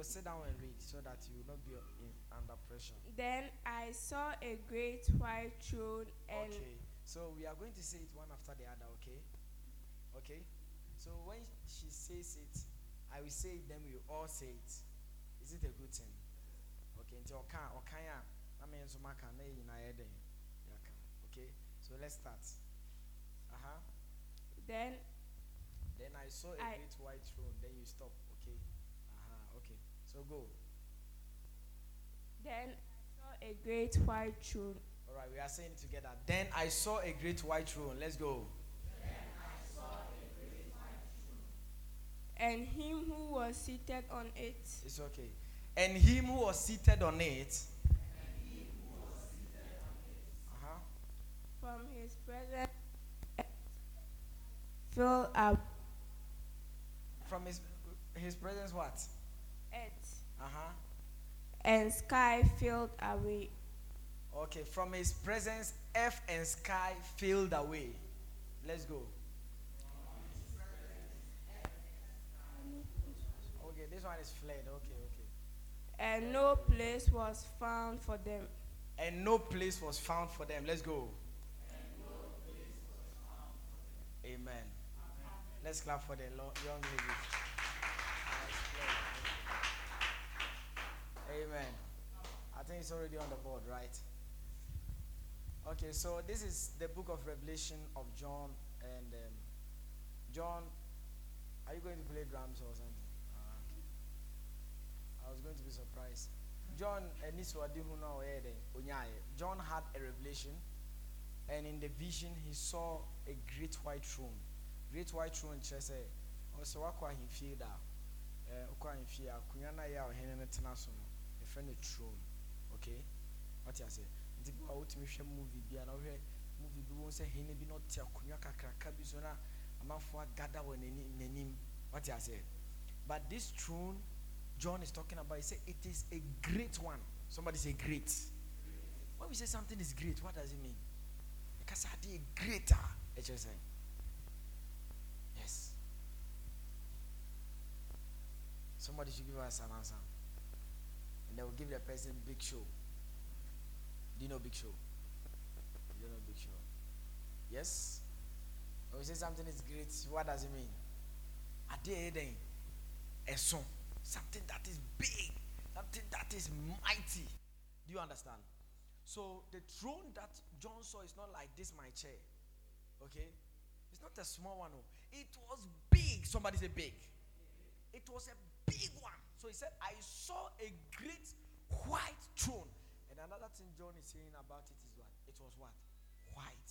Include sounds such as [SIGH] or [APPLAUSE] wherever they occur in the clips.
No, sit down and read so that you will not be in, under pressure. Then I saw a great white throne and okay. So we are going to say it one after the other, okay? Okay? So when she says it, I will say it, then we will all say it. Is it a good thing? Okay, until okay, okay, I mean, so Okay, so let's start. Uh huh. then Then I saw a I- great white throne. Then you stop. So go. then I saw a great white throne All right. We are saying it together. Then I saw a great white throne. Let's go. and him who was seated on it It's okay. And him who was seated on it. Uh huh. from his presence filled up From his his presence, what? Earth Uh huh. and sky filled away Okay. From his presence, earth and sky filled away. Let's go. Okay, this one is fled. Okay, okay. and no place was found for them And no place was found for them. Let's go. Amen. Let's clap for the young lady. Amen. I think already on the board, right? Okay, so this is the book of Revelation of John. And um, John, are you going to play drums or something? Okay. I was going to be surprised. John, eh, John had a revelation, and in the vision, he saw a great white throne. Great white throne, kyerɛ sɛ ɔsɛ wakɔ ahemfie da ɔkɔ ahemfie akonnwa no a ɛyɛ a no throne okay wate ase nti bi a wotumi hwɛ movie bi a na wohwɛ movie bi wɔn sɛ hene bi na ɔte akonnwa kakraka bi so na amanfoɔ agada wɔ n'ani n'anim. Wate ase but this throne John is talking about he said it is a great one. Somebody say great. When we say something is great what does it mean? Because I did greater. HSN yes. Somebody should give us an answer and they will give the person big show. Do you know big show? You don't know big show. Yes? When we say something is great what does it mean? Did a song something that is big. Something that is mighty. Do you understand? So the throne that John saw is not like this my chair. Okay? It's not a small one oh. it was big. Somebody say big. It was a big one so he said i saw a great white throne. And another thing john is saying about it is what? It was what? White.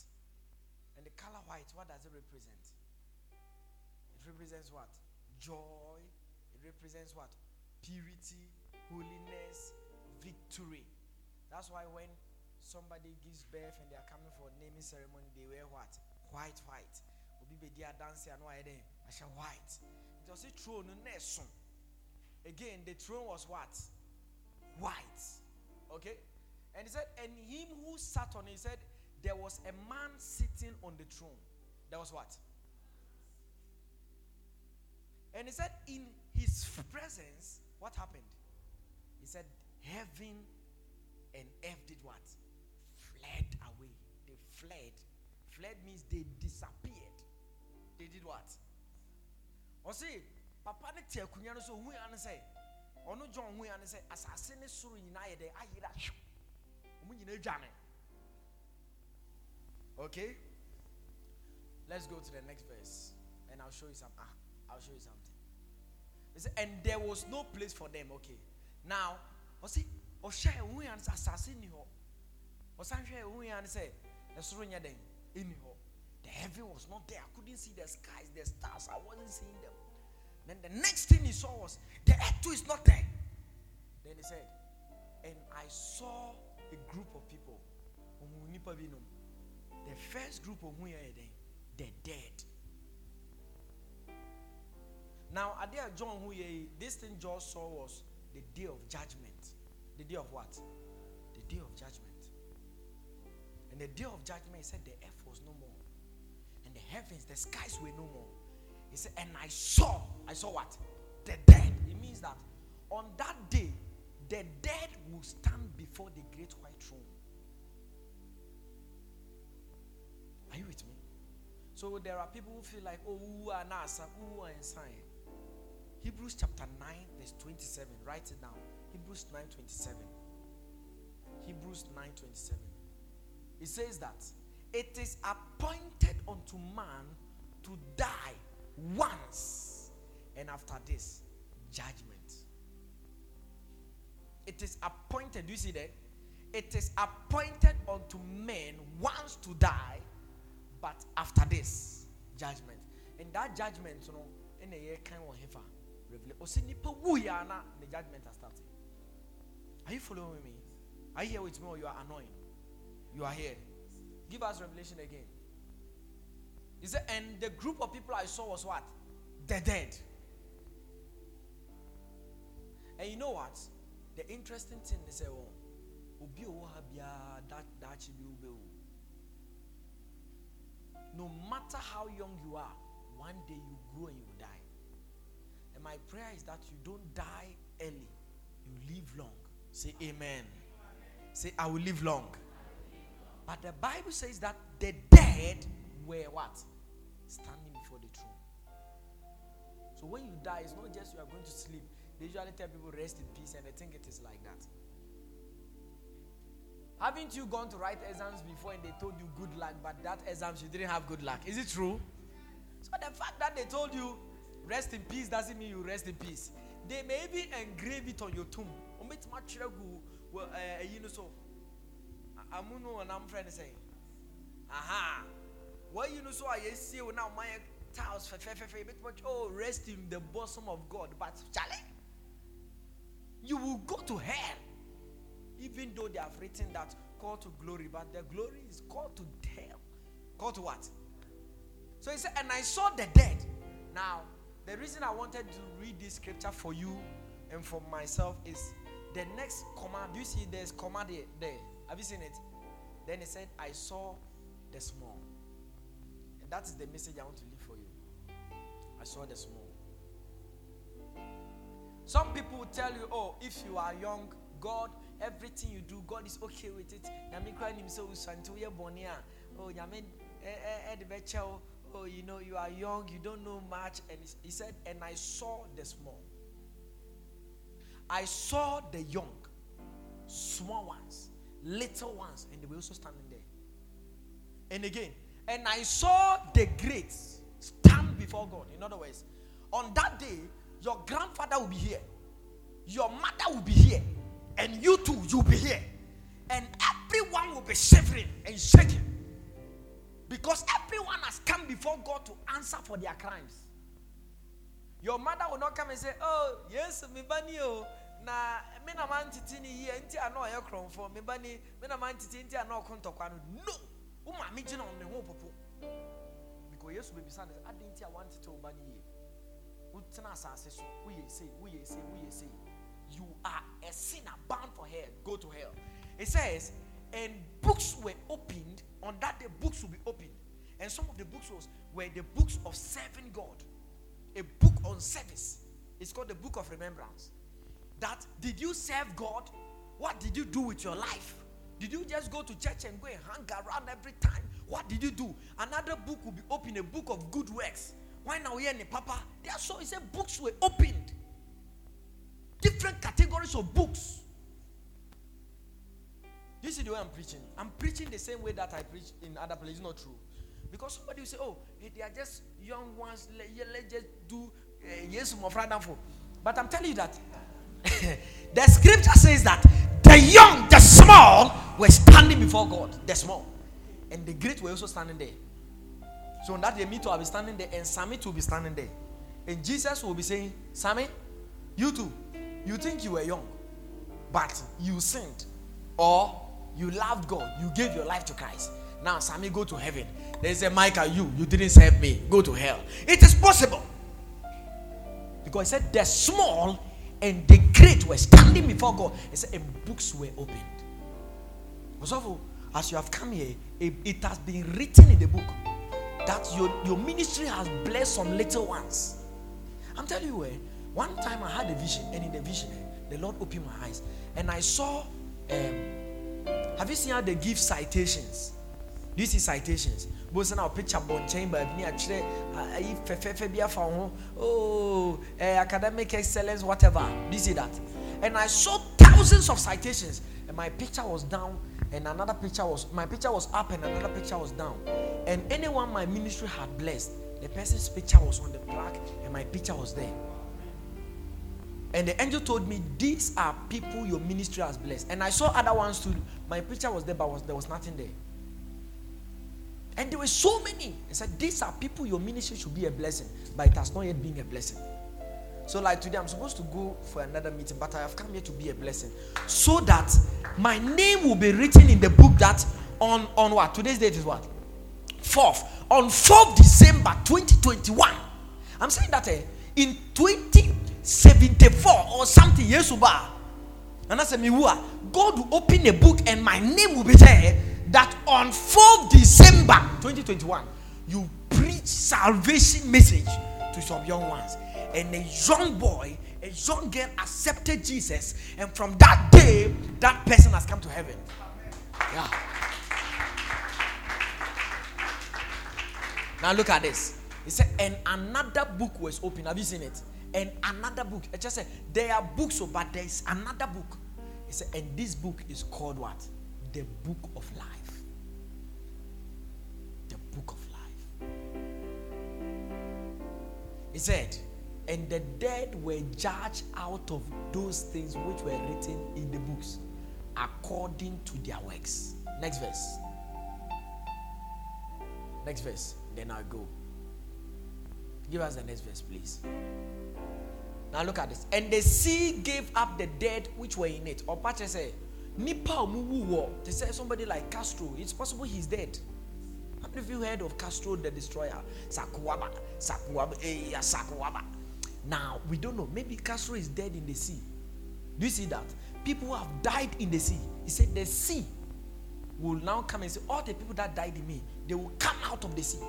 And the color white what does it represent? It represents what? Joy. It represents what? Purity holiness victory. That's why when somebody gives birth and they are coming for a naming ceremony they wear what? White white. Obi bedi adanse ano ayɛ dɛn ahyɛ white. Nti ɔsi throne no na ɛso again the throne was what? White. Okay? And he said and him who sat on it he said there was a man sitting on the throne. There was what? And he said in his presence what happened? He said heaven and earth did what? Fled away. They fled. Fled means they disappeared. They did what? Ɔse papa ne te akonnwa no so ohu ya ne sɛ ɔno john hu ya ne sɛ asase ne soro nyinaa yɛ dɛ ayera hwew ɔmo nyinaa dwane okay let's go to the next verse and i'll show you some ah i'll show you something. It said, and there was no place for them. Okay now ɔse ɔhwɛ ehu ya ne sɛ asase ni hɔ. Ɔsan hwɛ ehu ya ne sɛ ɛsoro nyɛ dɛn? Ɛni hɔ. The heaven was not there. I couldn't see the skies the stars. I wasn't seeing them then the next thing he saw was the earth too is not there. Then he said and i saw a group of people. The first group of yɛ dɛn eh, the dead. Now adeɛ a john who this thing john saw was the day of judgment. The day of what? The day of judgment. And the day of judgment he said the earth was no more. And the heavens the skies were no more. He said and i saw i saw what the dead it means that on that day, the dead will stand before the great white throne. Are you with me? So there are people who feel like, oh, ooh, ah, nasa, and sign. Hebrews chapter 9, verse 27. Write it down. Hebrews 9 27. Hebrews 9 27. It says that it is appointed unto man to die once, after this, judgment. It is appointed, do you see that? It is appointed unto men once to die, but after this, judgment. And that judgment, you know, in a year kind of oh, nipa wuyana, the judgment has started. Are you following me? Are you here with me or you are annoying? You are here. Give us revelation again. He said, and the group of people I saw was what? The dead. And you know what? The interesting thing is, eh, oh, ha biara that. No matter how young you are, one day you grow and you will die. And my prayer is that you don't die early, you live long. Say amen. Say, I will live long. But the Bible says that the dead were what? Standing before the throne. So when you die, it's not just you are going to sleep. They usually tell people rest in peace, and they think it is like that. Haven't you gone to write exams before and they told you good luck, but that exams you didn't have good luck? Is it true? So the fact that they told you rest in peace doesn't mean you rest in peace. They may even engrave it on your tomb. Well, uh, you know, so I'm no and I'm friend saying, aha, what you know, so I see now my tiles oh rest in the bosom of God, but Charlie, you will go to hell, even though they have written that call to glory, but the glory is called to hell. Call to what? So he said, and I saw the dead. Now, the reason I wanted to read this scripture for you and for myself is the next command. Do you see there's command there? Have you seen it? Then he said, I saw the small. And that is the message I want to leave for you. I saw the small. Some people will tell you, oh, if you are young, God, everything you do, God is okay with it. Oh, oh, you know, you are young, you don't know much. And he said, and I saw the small. I saw the young, small ones, little ones, and they were also standing there. And again, and I saw the great stand before God. In other words, on that day, your grandfather will be here, your mother will be here, and you too, you'll be here. And everyone will be shivering and shaking because everyone has come before God to answer for their crimes. Your mother will not come and say, Oh, yes, me bani oh. Na me na man titi ni here nti ano ye kron for me bani me na man titi nti ano kontokwa no. No. Wo ma me gina on me ho popo. Because yes bisa na ade nti a want to. Wo tena asase so, wo ye say, wo ye say, wo ye say. You are a sinner bound for hell. Go to hell. It says, and books were opened. On that day, books will be opened. And some of the books was were the books of serving God a book on service. It's called the Book of Remembrance. That did you serve God? What did you do with your life? Did you just go to church and go and hang around every time? What did you do? Another book will be opened, a book of good works. Why now here in Papa? There so he said books were opened. Different categories of books. You see the way I'm preaching? I'm preaching the same way that I preach in other places. Not true. Because somebody will say, oh, they are just young ones. Let, let's just do eh, yes, more for. But I'm telling you that [LAUGHS] the scripture says that the young, the small were standing before God. The small. And the great were also standing there. So on that day, me too, I'll be standing there, and Sammy too will be standing there. And Jesus will be saying, Sammy, you too, you think you were young, but you sinned, or you loved God, you gave your life to Christ. Now, Sammy, go to heaven. There's a mic at you. You didn't serve me. Go to hell. It is possible. Because he said the small and the great were standing before God. He said, and books were opened. Also, as you have come here, it, it has been written in the book that your, your ministry has blessed some little ones. I'm telling you, eh, One time I had a vision, and in the vision, the Lord opened my eyes, and I saw. Um, have you seen how they give citations? This is citations? Both now picture ho. Oh, eh, academic excellence, whatever. This is that? And I saw thousands of citations, and my picture was down, and another picture was my picture was up, and another picture was down. And anyone my ministry had blessed, the person's picture was on the plaque, and my picture was there. And the angel told me, These are people your ministry has blessed. And I saw other ones too. My picture was there, but was, there was nothing there. And there were so many. I said, These are people your ministry should be a blessing, but it has not yet been a blessing. So, like today, I'm supposed to go for another meeting, but I have come here to be a blessing. So that my name will be written in the book that on, on what? Today's date is what? 4th. On 4th December 2021. I'm saying that eh, in 20 74 or something ba and I said God will open a book and my name will be there that on 4 December 2021 you preach salvation message to some young ones and a young boy a young girl accepted Jesus and from that day that person has come to heaven yeah now look at this he said and another book was open have you seen it and another book. It just said there are books, oh, but there is another book. It said, and this book is called what? The Book of Life. The Book of Life. He said, and the dead were judged out of those things which were written in the books according to their works. Next verse. Next verse. Then I'll go. Give us the next verse, please. Now look at this. And the sea gave up the dead which were in it. Or Pache say, Nipa. They say somebody like Castro. It's possible he's dead. How many of you heard of Castro the destroyer? Sakuaba. Sakuaba. Eh, Sakuaba. Now we don't know. Maybe Castro is dead in the sea. Do you see that? People who have died in the sea. He said the sea will now come and say, All the people that died in me, they will come out of the sea.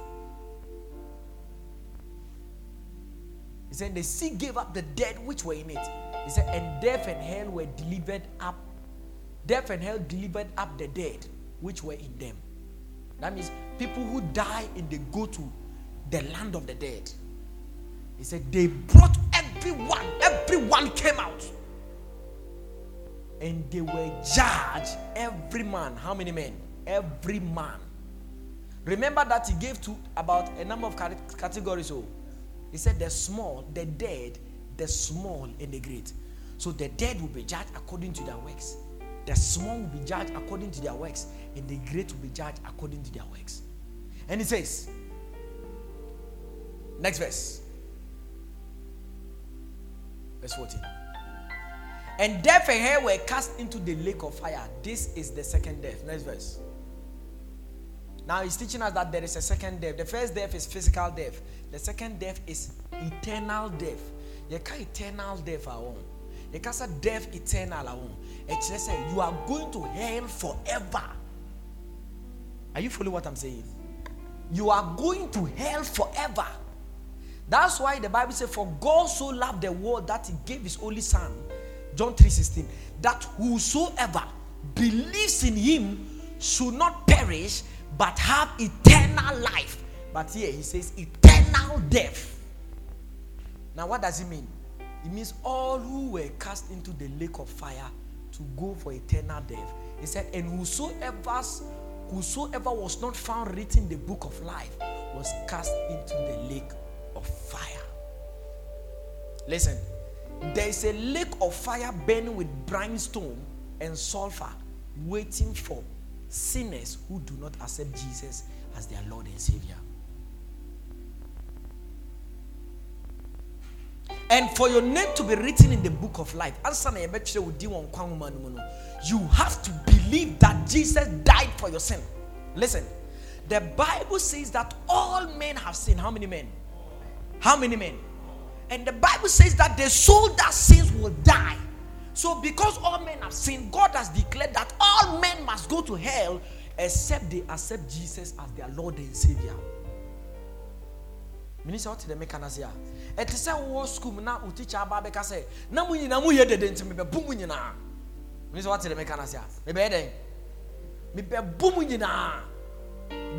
He said, The sea gave up the dead which were in it. He said, And death and hell were delivered up. Death and hell delivered up the dead which were in them. That means people who die and they go to the land of the dead. He said, They brought everyone, everyone came out. And they were judged, every man. How many men? Every man. Remember that he gave to about a number of categories. So he said, The small, the dead, the small, and the great. So the dead will be judged according to their works. The small will be judged according to their works, and the great will be judged according to their works. And he says, next verse, verse 14. And death and hell were cast into the lake of fire. This is the second death. Next verse. Now he's teaching us that there is a second death. The first death is physical death. The second death is eternal death. Can eternal death. You can say death eternal alone. It says you are going to hell forever. Are you following what I'm saying? You are going to hell forever. That's why the Bible says, For God so loved the world that he gave his only son, John 3:16, that whosoever believes in him should not perish but have eternal life. But here he says eternal death. Now, what does it mean? It means all who were cast into the lake of fire to go for eternal death. He said, and whosoever, whosoever was not found written in the book of life was cast into the lake of fire. Listen, there is a lake of fire burning with brimstone and sulfur waiting for sinners who do not accept Jesus as their Lord and Savior. And for your name to be written in the book of life, you have to believe that Jesus died for your sin. Listen, the Bible says that all men have sinned. How many men? How many men? And the Bible says that the soul that sins will die. So, because all men have sinned, God has declared that all men must go to hell except they accept Jesus as their Lord and Savior. mene sɛ wote dɛ meka no ase a ɛte sɛ wowɔ school mu na wo teacher aba bɛka sɛ na mo nyinaa moyɛ dede nti mebɛbu mu nyinaa mene sɛ wote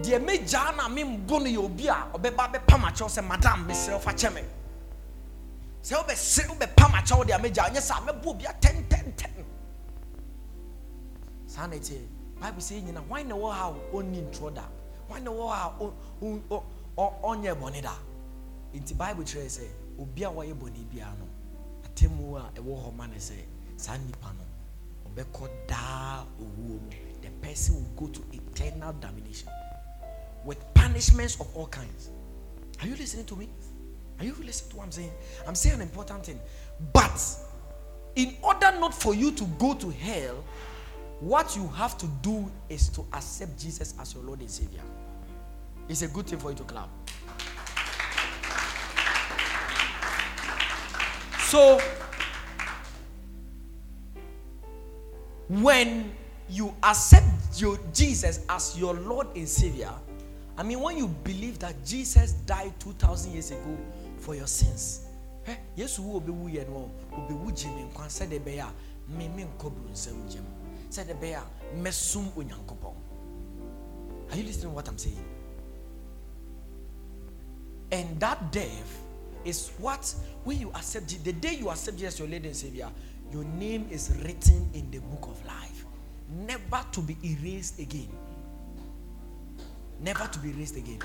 deɛ mɛgyaa na membo no yɛ obi a ɔbɛba bɛpam akyɛw sɛ madam mesrɛ fa kyɛ me. Sɛ wobɛsere wobɛpam akyɛw deɛ mɛgyaa nyɛ sɛ mɛbɔ obi a tɛntɛntɛn saa na ɛtie bible sɛ nyina hwan na wɔ ha a ɔnni ntorɔ da? Hwan na wɔ ha a ɔnyɛ bɔne da? Nti bible kyerɛ sɛ obi a wɔyɛ bɔne biara no atemmu a ɛwɔ hɔ ma no sɛ saa nnipa no ɔbɛkɔ daa owuo mu. The person will go to eternal damnation. With punishments of all kinds. Are you listening to me? Are you listening to what i'm saying? I'm saying an important thing. But in order not for you to go to hell what you have to do is to accept jesus as your lord and savior. It's a good thing for you to clap. So, when you accept your Jesus as your Lord and Savior, I mean, when you believe that Jesus died 2,000 years ago for your sins, eh, yes, who will be we and will be wujim in concert the bear, me me gem, said the bear, mesum unyankopon. Are you listening to what I'm saying? And that death is what when you accept the day you accept Jesus your Lord and Savior, your name is written in the book of life, never to be erased again. Never to be erased again.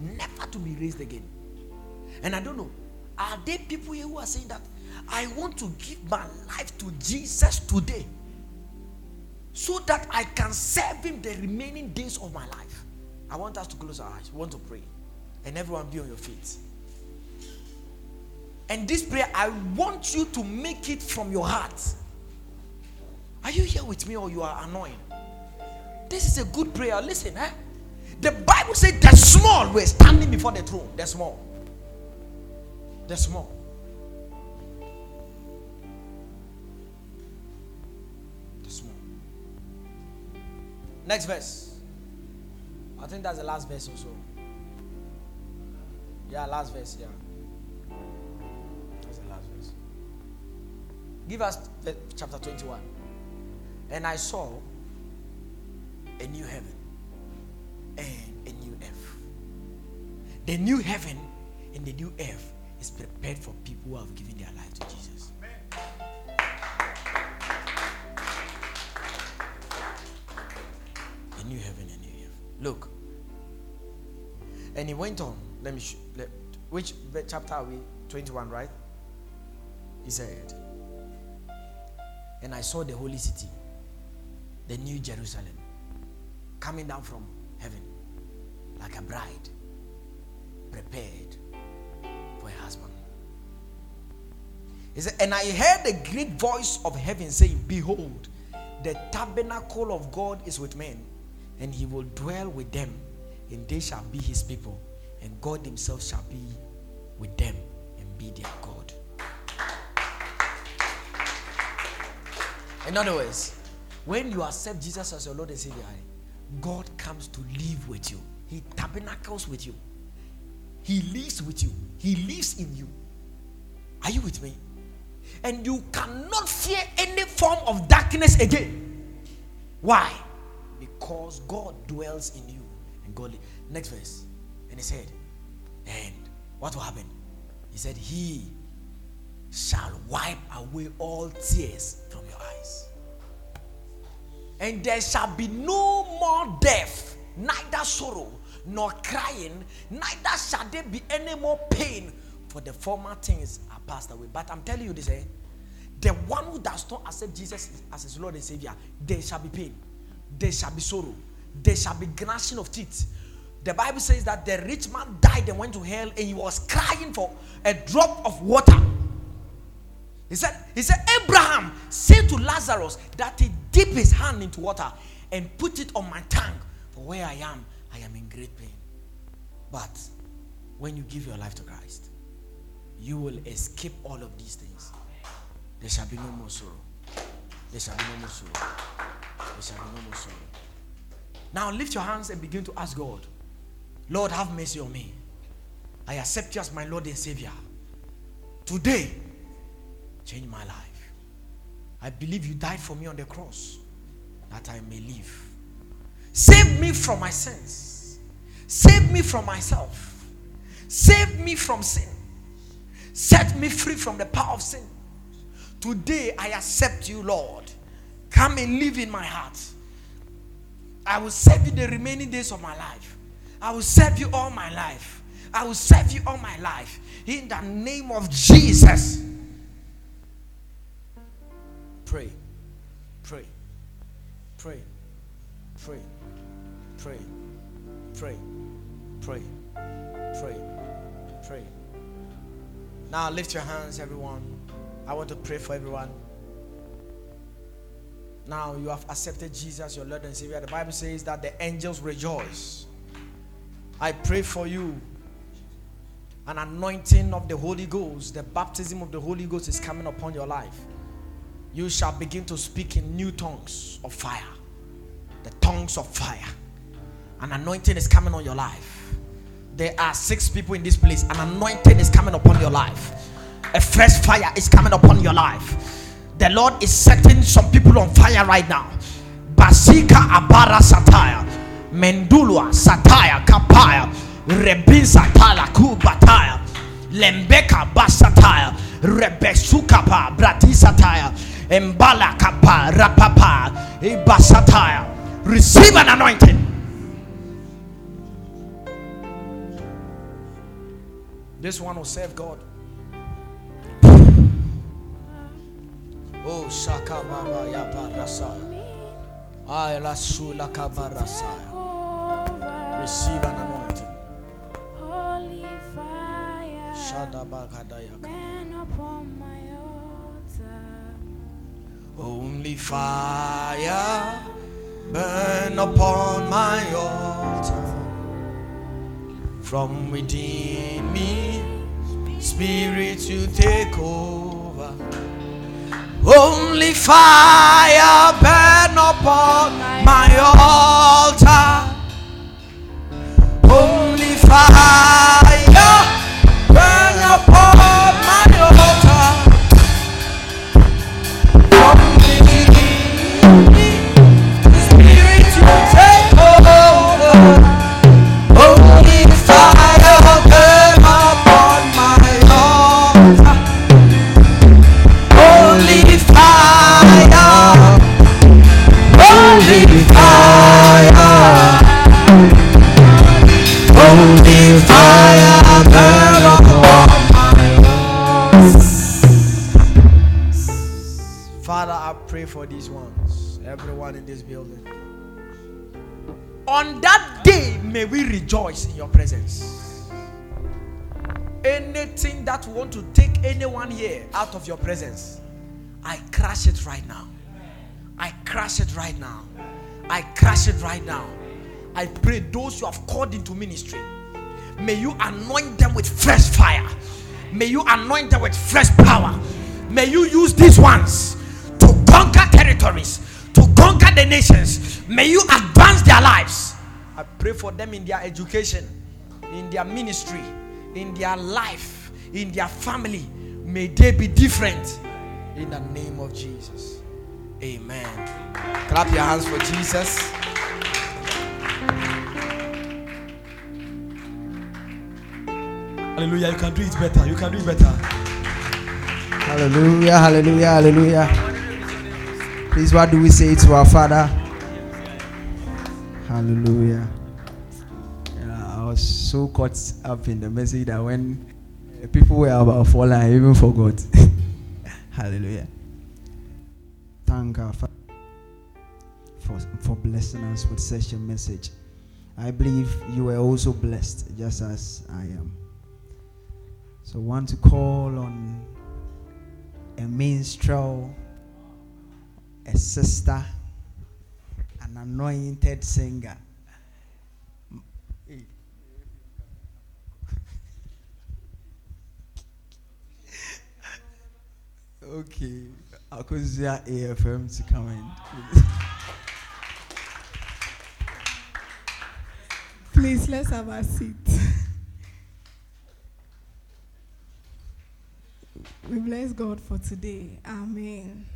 Never to be erased again. And I don't know, are there people here who are saying that I want to give my life to Jesus today so that I can serve Him the remaining days of my life? I want us to close our eyes. We want to pray. And everyone be on your feet. And this prayer, I want you to make it from your heart. Are you here with me or you are annoying? This is a good prayer. Listen, eh? The Bible says the small were standing before the throne. The small. The small. The small. Next verse. I think that's the last verse also. Yeah, last verse, yeah. That's the last verse. Give us chapter 21. And I saw a new heaven and a new earth. The new heaven and the new earth is prepared for people who have given their life to Jesus. A new heaven and new earth. Look. And he went on. Let me show. Let, which chapter are we? 21, right? He said, and I saw the holy city, the new Jerusalem, coming down from heaven like a bride prepared for a husband. He said, And I heard a great voice of heaven saying, Behold, the tabernacle of God is with men, and he will dwell with them, and they shall be his people, and God himself shall be with them and be their God. In other words, when you accept Jesus as your Lord and Savior, God comes to live with you. He tabernacles with you. He lives with you. He lives in you. Are you with me? And you cannot fear any form of darkness again. Why? Because God dwells in you. And God. Next verse. And he said, And what will happen? He said, He shall wipe away all tears from your eyes. And there shall be no more death, neither sorrow nor crying, neither shall there be any more pain, for the former things are passed away. But I'm telling you this, eh? The one who does not accept Jesus as his Lord and Savior, there shall be pain, there shall be sorrow, there shall be gnashing of teeth. The Bible says that the rich man died and went to hell, and he was crying for a drop of water. He said, He said, Abraham said to Lazarus that he dip his hand into water and put it on my tongue. For where I am, I am in great pain. But when you give your life to Christ, you will escape all of these things. There shall be no more sorrow. There shall be no more sorrow. There shall be no more sorrow. Now lift your hands and begin to ask God, Lord, have mercy on me. I accept you as my Lord and Savior. Today, change my life. I believe you died for me on the cross that I may live. Save me from my sins. Save me from myself. Save me from sin. Set me free from the power of sin. Today I accept you, Lord. Come and live in my heart. I will serve you the remaining days of my life. I will serve you all my life. I will serve you all my life. In the name of Jesus. Pray. Pray. Pray. Pray. Pray. Pray. Pray. Pray. Pray. Now lift your hands, everyone. I want to pray for everyone. Now you have accepted Jesus, your Lord and Savior. The Bible says that the angels rejoice. I pray for you. An anointing of the Holy Ghost, the baptism of the Holy Ghost is coming upon your life. You shall begin to speak in new tongues of fire. The tongues of fire. An anointing is coming on your life. There are six people in this place. An anointing is coming upon your life. A fresh fire is coming upon your life. The Lord is setting some people on fire right now. Basika Abara Satire, Mendulwa Satire, Kapaya, Rebin Satala Kubataya, Lembeka Basataya, Rebesukapa, Bratisataya, Embala Kapa, Rapapa, Ibasataya. Receive an anointing. This one will serve God. Oh, Shaka Baba Yabarasa. I la Sula Kabarasa. Receive an anointing. Holy fire, Shadabakadaya. burn upon my. Only fire burn upon my altar. From within me, Spirit, you take over. Only fire burn upon my altar. Rejoice in your presence. Anything that want to take anyone here out of your presence, I crush it right now. I crush it right now. I crush it right now. I pray those you have called into ministry, may you anoint them with fresh fire. May you anoint them with fresh power. May you use these ones to conquer territories, to conquer the nations. May you advance their lives. I pray for them in their education, in their ministry, in their life, in their family. May they be different in the name of Jesus. Amen. Clap your hands for Jesus. Hallelujah. You can do it better. You can do it better. Hallelujah, hallelujah, hallelujah. Please, what do we say to our Father? Hallelujah. Yeah, I was so caught up in the message that when uh, people were about falling, I even forgot. [LAUGHS] hallelujah. Thank Father for, for blessing us with such a message. I believe you were also blessed, just as I am. So, I want to call on a minstrel, a sister, an anointed singer. okay, Akuzia AFM to come in. Please, let's have a seat. We bless God for today. Amen.